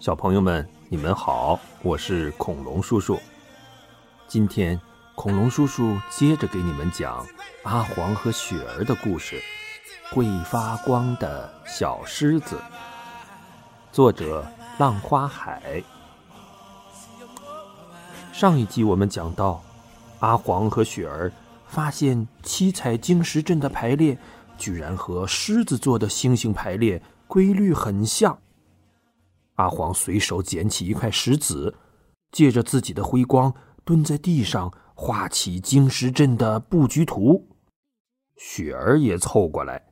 小朋友们，你们好，我是恐龙叔叔。今天，恐龙叔叔接着给你们讲阿黄和雪儿的故事，《会发光的小狮子》。作者：浪花海。上一集我们讲到，阿黄和雪儿发现七彩晶石阵的排列，居然和狮子座的星星排列规律很像。阿黄随手捡起一块石子，借着自己的辉光，蹲在地上画起晶石阵的布局图。雪儿也凑过来，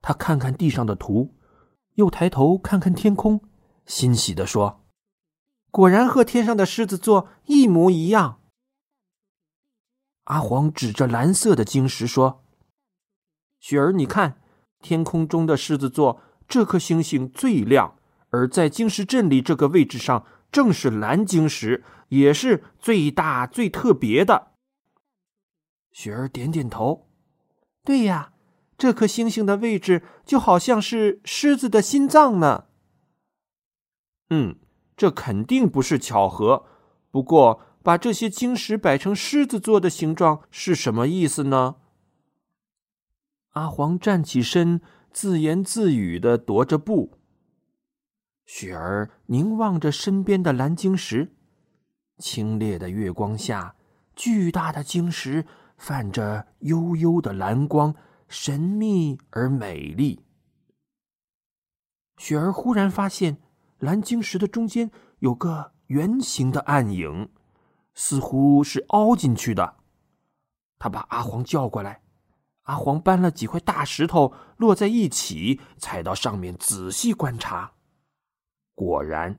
她看看地上的图，又抬头看看天空，欣喜地说：“果然和天上的狮子座一模一样。”阿黄指着蓝色的晶石说：“雪儿，你看，天空中的狮子座这颗星星最亮。”而在晶石阵里这个位置上，正是蓝晶石，也是最大最特别的。雪儿点点头，对呀，这颗星星的位置就好像是狮子的心脏呢。嗯，这肯定不是巧合。不过，把这些晶石摆成狮子座的形状是什么意思呢？阿黄站起身，自言自语的踱着步。雪儿凝望着身边的蓝晶石，清冽的月光下，巨大的晶石泛着幽幽的蓝光，神秘而美丽。雪儿忽然发现，蓝晶石的中间有个圆形的暗影，似乎是凹进去的。他把阿黄叫过来，阿黄搬了几块大石头摞在一起，踩到上面仔细观察。果然，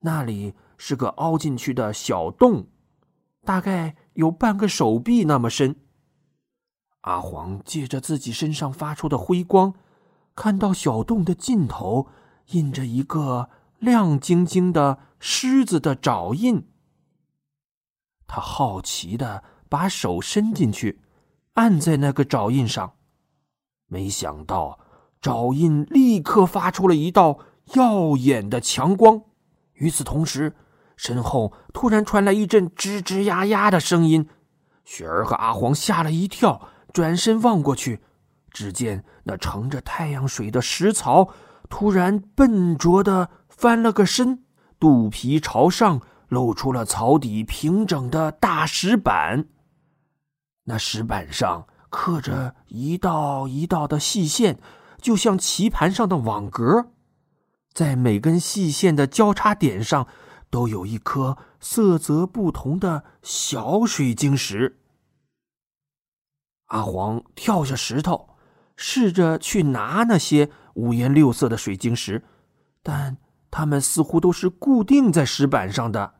那里是个凹进去的小洞，大概有半个手臂那么深。阿黄借着自己身上发出的辉光，看到小洞的尽头印着一个亮晶晶的狮子的爪印。他好奇的把手伸进去，按在那个爪印上，没想到爪印立刻发出了一道。耀眼的强光。与此同时，身后突然传来一阵吱吱呀呀的声音。雪儿和阿黄吓了一跳，转身望过去，只见那盛着太阳水的石槽突然笨拙的翻了个身，肚皮朝上，露出了槽底平整的大石板。那石板上刻着一道一道的细线，就像棋盘上的网格。在每根细线的交叉点上，都有一颗色泽不同的小水晶石。阿黄跳下石头，试着去拿那些五颜六色的水晶石，但它们似乎都是固定在石板上的。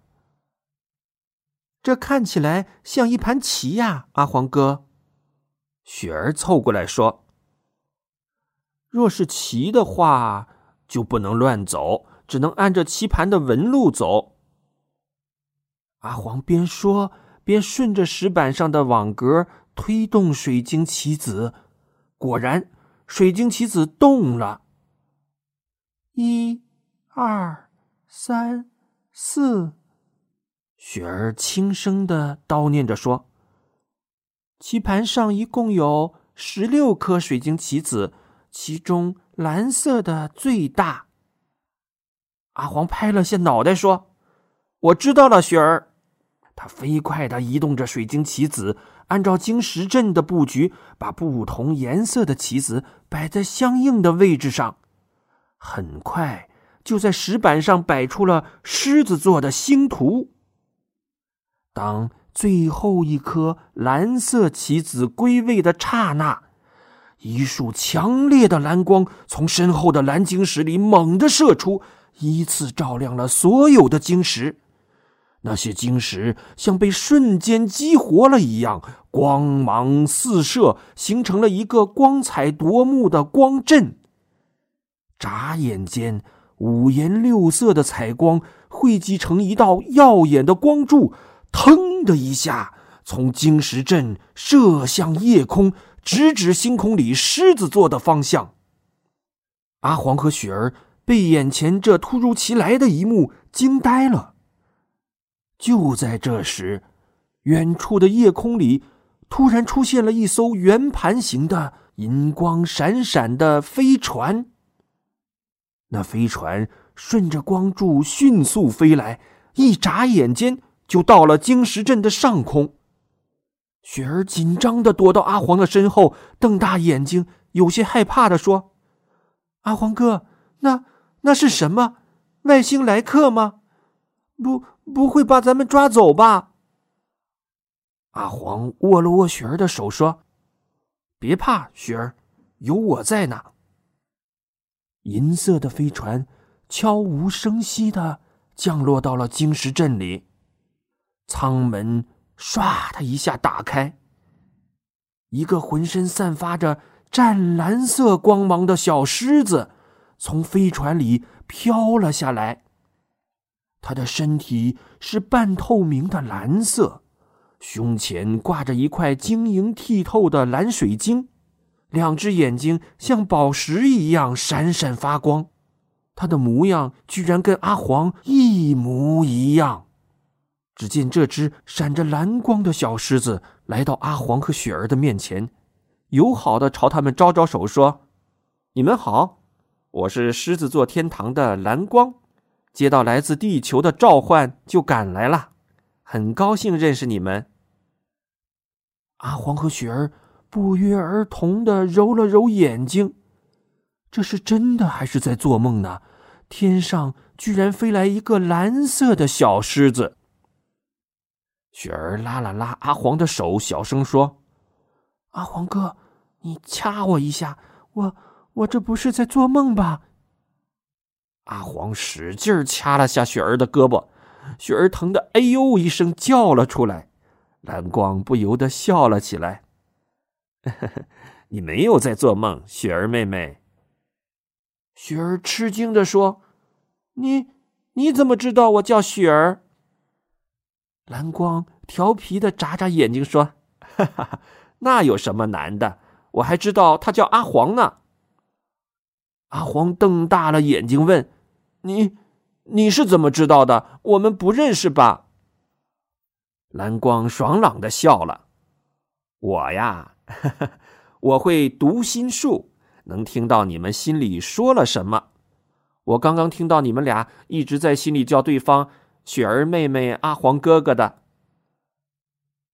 这看起来像一盘棋呀，阿黄哥。雪儿凑过来说：“若是棋的话。”就不能乱走，只能按着棋盘的纹路走。阿黄边说边顺着石板上的网格推动水晶棋子，果然，水晶棋子动了。一、二、三、四，雪儿轻声的叨念着说：“棋盘上一共有十六颗水晶棋子，其中。”蓝色的最大。阿黄拍了下脑袋说：“我知道了，雪儿。”他飞快的移动着水晶棋子，按照晶石阵的布局，把不同颜色的棋子摆在相应的位置上。很快，就在石板上摆出了狮子座的星图。当最后一颗蓝色棋子归位的刹那。一束强烈的蓝光从身后的蓝晶石里猛地射出，依次照亮了所有的晶石。那些晶石像被瞬间激活了一样，光芒四射，形成了一个光彩夺目的光阵。眨眼间，五颜六色的彩光汇集成一道耀眼的光柱，腾的一下从晶石阵射向夜空。直指星空里狮子座的方向，阿黄和雪儿被眼前这突如其来的一幕惊呆了。就在这时，远处的夜空里突然出现了一艘圆盘形的、银光闪闪的飞船。那飞船顺着光柱迅速飞来，一眨眼间就到了晶石镇的上空。雪儿紧张的躲到阿黄的身后，瞪大眼睛，有些害怕的说：“阿黄哥，那那是什么？外星来客吗？不，不会把咱们抓走吧？”阿黄握了握雪儿的手，说：“别怕，雪儿，有我在呢。”银色的飞船悄无声息的降落到了晶石镇里，舱门。唰的一下打开，一个浑身散发着湛蓝色光芒的小狮子从飞船里飘了下来。它的身体是半透明的蓝色，胸前挂着一块晶莹剔透的蓝水晶，两只眼睛像宝石一样闪闪发光。它的模样居然跟阿黄一模一样。只见这只闪着蓝光的小狮子来到阿黄和雪儿的面前，友好的朝他们招招手，说：“你们好，我是狮子座天堂的蓝光，接到来自地球的召唤就赶来了，很高兴认识你们。”阿黄和雪儿不约而同的揉了揉眼睛，这是真的还是在做梦呢？天上居然飞来一个蓝色的小狮子。雪儿拉了拉阿黄的手，小声说：“阿黄哥，你掐我一下，我我这不是在做梦吧？”阿黄使劲掐了下雪儿的胳膊，雪儿疼得“哎呦”一声叫了出来。蓝光不由得笑了起来：“你没有在做梦，雪儿妹妹。”雪儿吃惊的说：“你你怎么知道我叫雪儿？”蓝光调皮的眨眨眼睛说：“哈哈，那有什么难的？我还知道他叫阿黄呢。”阿黄瞪大了眼睛问：“你你是怎么知道的？我们不认识吧？”蓝光爽朗的笑了：“我呀，我会读心术，能听到你们心里说了什么。我刚刚听到你们俩一直在心里叫对方。”雪儿妹妹，阿黄哥哥的。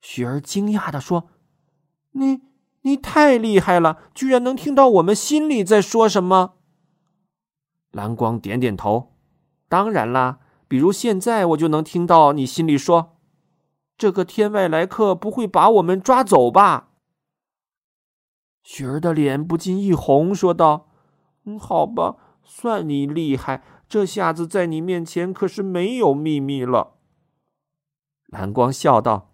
雪儿惊讶的说：“你你太厉害了，居然能听到我们心里在说什么。”蓝光点点头：“当然啦，比如现在我就能听到你心里说：‘这个天外来客不会把我们抓走吧？’”雪儿的脸不禁一红，说道：“嗯，好吧，算你厉害。”这下子在你面前可是没有秘密了。蓝光笑道：“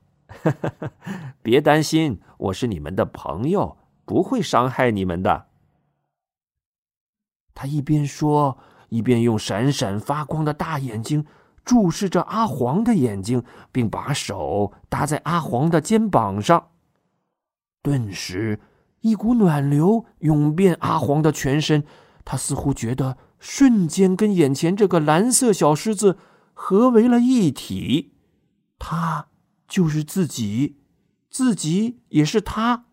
别担心，我是你们的朋友，不会伤害你们的。”他一边说，一边用闪闪发光的大眼睛注视着阿黄的眼睛，并把手搭在阿黄的肩膀上。顿时，一股暖流涌遍阿黄的全身，他似乎觉得。瞬间跟眼前这个蓝色小狮子合为了一体，他就是自己，自己也是他，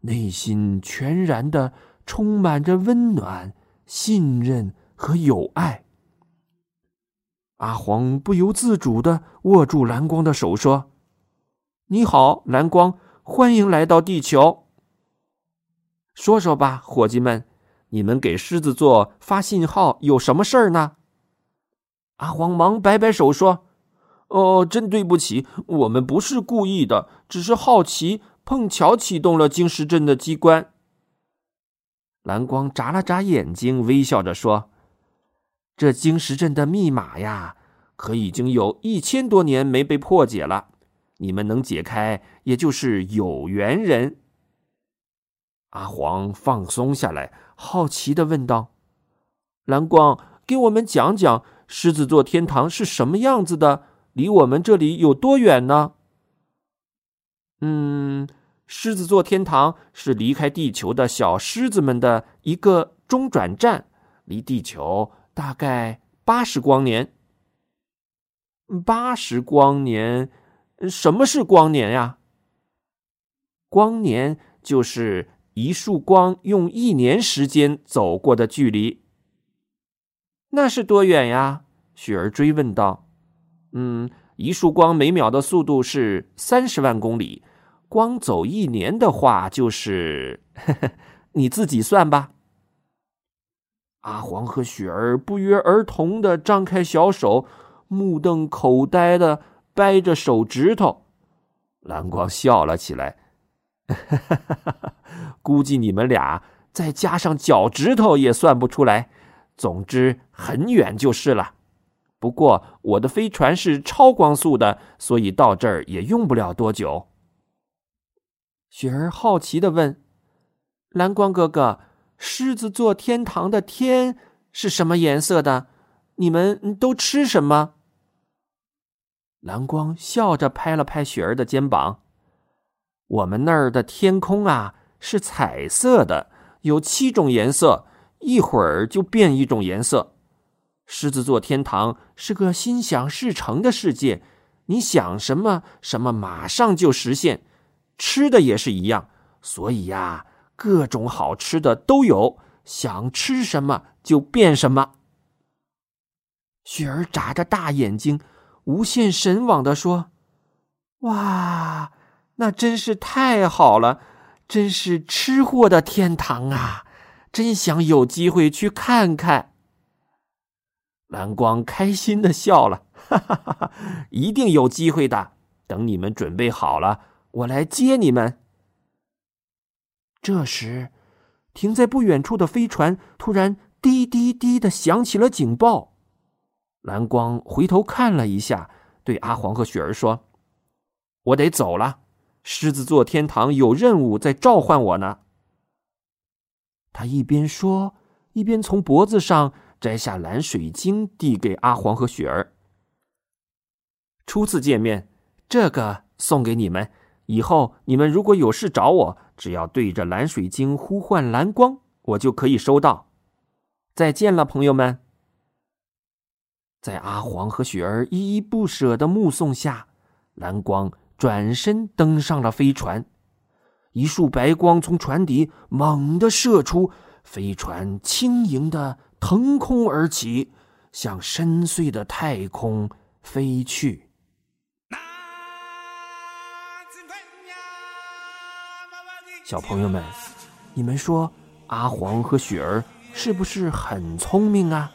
内心全然的充满着温暖、信任和友爱。阿黄不由自主的握住蓝光的手，说：“你好，蓝光，欢迎来到地球。说说吧，伙计们。”你们给狮子座发信号有什么事儿呢？阿黄忙摆摆手说：“哦，真对不起，我们不是故意的，只是好奇，碰巧启动了晶石阵的机关。”蓝光眨了眨眼睛，微笑着说：“这晶石阵的密码呀，可已经有一千多年没被破解了。你们能解开，也就是有缘人。”阿黄放松下来。好奇的问道：“蓝光，给我们讲讲狮子座天堂是什么样子的？离我们这里有多远呢？”“嗯，狮子座天堂是离开地球的小狮子们的一个中转站，离地球大概八十光年。八十光年，什么是光年呀？光年就是一束光用一年时间走过的距离。那是多远呀？雪儿追问道。嗯，一束光每秒的速度是三十万公里，光走一年的话就是，你自己算吧。阿黄和雪儿不约而同的张开小手。目瞪口呆的掰着手指头，蓝光笑了起来。哈哈哈哈哈估计你们俩再加上脚趾头也算不出来。总之很远就是了。不过我的飞船是超光速的，所以到这儿也用不了多久。雪儿好奇的问：“蓝光哥哥，狮子座天堂的天是什么颜色的？你们都吃什么？”蓝光笑着拍了拍雪儿的肩膀：“我们那儿的天空啊，是彩色的，有七种颜色，一会儿就变一种颜色。狮子座天堂是个心想事成的世界，你想什么，什么马上就实现。吃的也是一样，所以呀，各种好吃的都有，想吃什么就变什么。”雪儿眨着大眼睛。无限神往的说：“哇，那真是太好了，真是吃货的天堂啊！真想有机会去看看。”蓝光开心的笑了：“哈哈哈哈，一定有机会的。等你们准备好了，我来接你们。”这时，停在不远处的飞船突然滴滴滴的响起了警报。蓝光回头看了一下，对阿黄和雪儿说：“我得走了，狮子座天堂有任务在召唤我呢。”他一边说，一边从脖子上摘下蓝水晶，递给阿黄和雪儿。初次见面，这个送给你们。以后你们如果有事找我，只要对着蓝水晶呼唤蓝光，我就可以收到。再见了，朋友们。在阿黄和雪儿依依不舍的目送下，蓝光转身登上了飞船。一束白光从船底猛地射出，飞船轻盈的腾空而起，向深邃的太空飞去。小朋友们，你们说阿黄和雪儿是不是很聪明啊？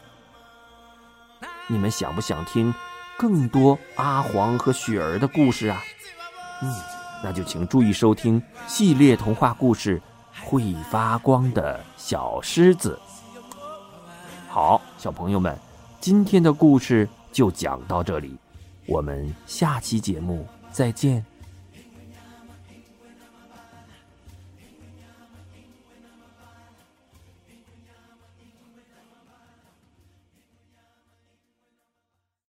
你们想不想听更多阿黄和雪儿的故事啊？嗯，那就请注意收听系列童话故事《会发光的小狮子》。好，小朋友们，今天的故事就讲到这里，我们下期节目再见。